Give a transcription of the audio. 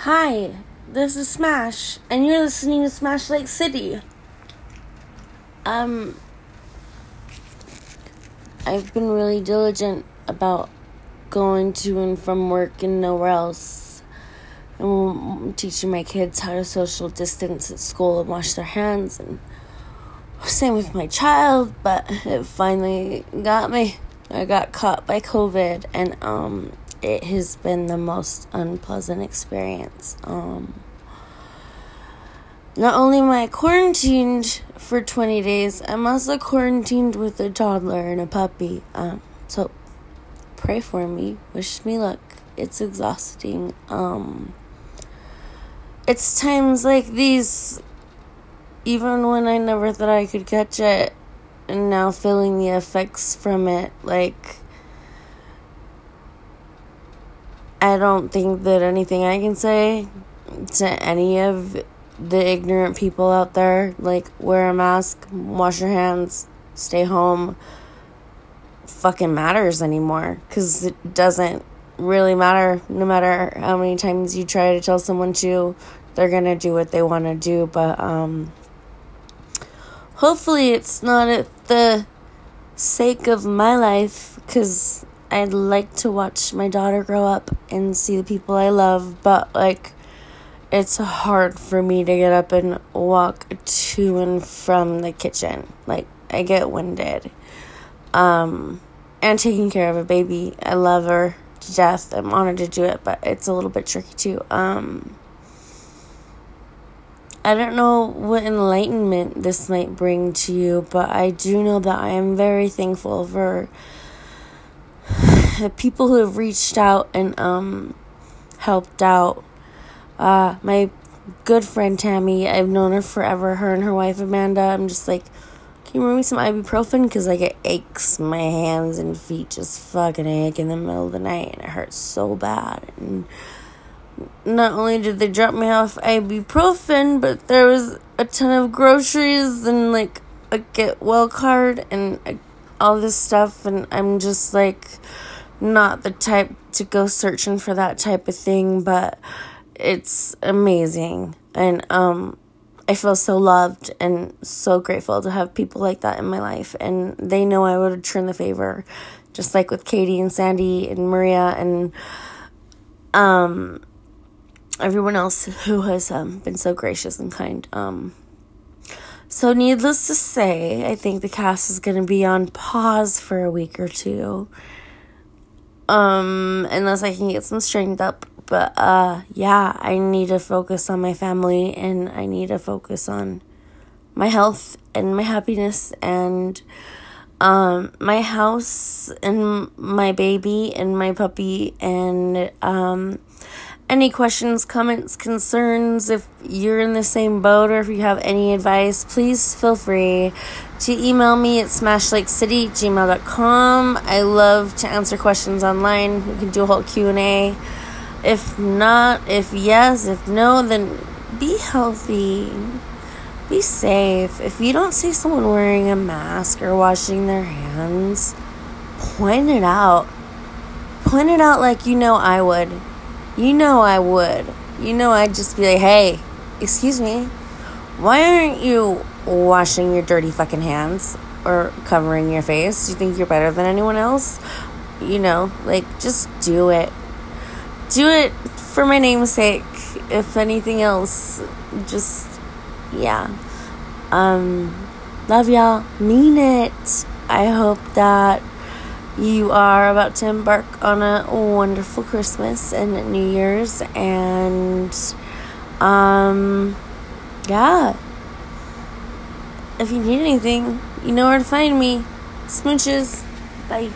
Hi, this is Smash, and you're listening to Smash Lake City. Um, I've been really diligent about going to and from work and nowhere else. And teaching my kids how to social distance at school and wash their hands, and same with my child, but it finally got me. I got caught by COVID, and um, it has been the most unpleasant experience. Um, not only am I quarantined for 20 days, I'm also quarantined with a toddler and a puppy. Um, so pray for me, wish me luck. It's exhausting. Um, it's times like these, even when I never thought I could catch it, and now feeling the effects from it, like I don't think that anything I can say to any of the ignorant people out there, like wear a mask, wash your hands, stay home, fucking matters anymore. Because it doesn't really matter. No matter how many times you try to tell someone to, they're gonna do what they want to do. But, um, hopefully it's not at the sake of my life. Because I'd like to watch my daughter grow up and see the people I love, but like it's hard for me to get up and walk to and from the kitchen. Like I get winded. Um and taking care of a baby. I love her to death. I'm honored to do it, but it's a little bit tricky too. Um I don't know what enlightenment this might bring to you, but I do know that I am very thankful for people who have reached out and um, helped out. Uh, my good friend Tammy, I've known her forever. Her and her wife Amanda. I'm just like, can you bring me some ibuprofen? Because I get aches. My hands and feet just fucking ache in the middle of the night, and it hurts so bad. And not only did they drop me off ibuprofen, but there was a ton of groceries and like a get well card and all this stuff, and I'm just like not the type to go searching for that type of thing, but it's amazing. And um I feel so loved and so grateful to have people like that in my life and they know I would return the favor just like with Katie and Sandy and Maria and um everyone else who has um, been so gracious and kind. Um so needless to say, I think the cast is going to be on pause for a week or two um, unless I can get some strength up. But uh, yeah, I need to focus on my family and I need to focus on my health and my happiness and um my house and my baby and my puppy and um any questions, comments, concerns, if you're in the same boat or if you have any advice, please feel free to email me at smashlatecity@gmail.com. I love to answer questions online. We can do a whole Q&A. If not, if yes, if no, then be healthy. Be safe. If you don't see someone wearing a mask or washing their hands, point it out. Point it out like you know I would. You know I would. You know I'd just be like, hey, excuse me, why aren't you washing your dirty fucking hands or covering your face? Do you think you're better than anyone else? You know, like, just do it. Do it for my namesake. If anything else, just, yeah. Um, love y'all. Mean it. I hope that you are about to embark on a wonderful Christmas and New Year's, and um, yeah. If you need anything, you know where to find me. Smooches. Bye.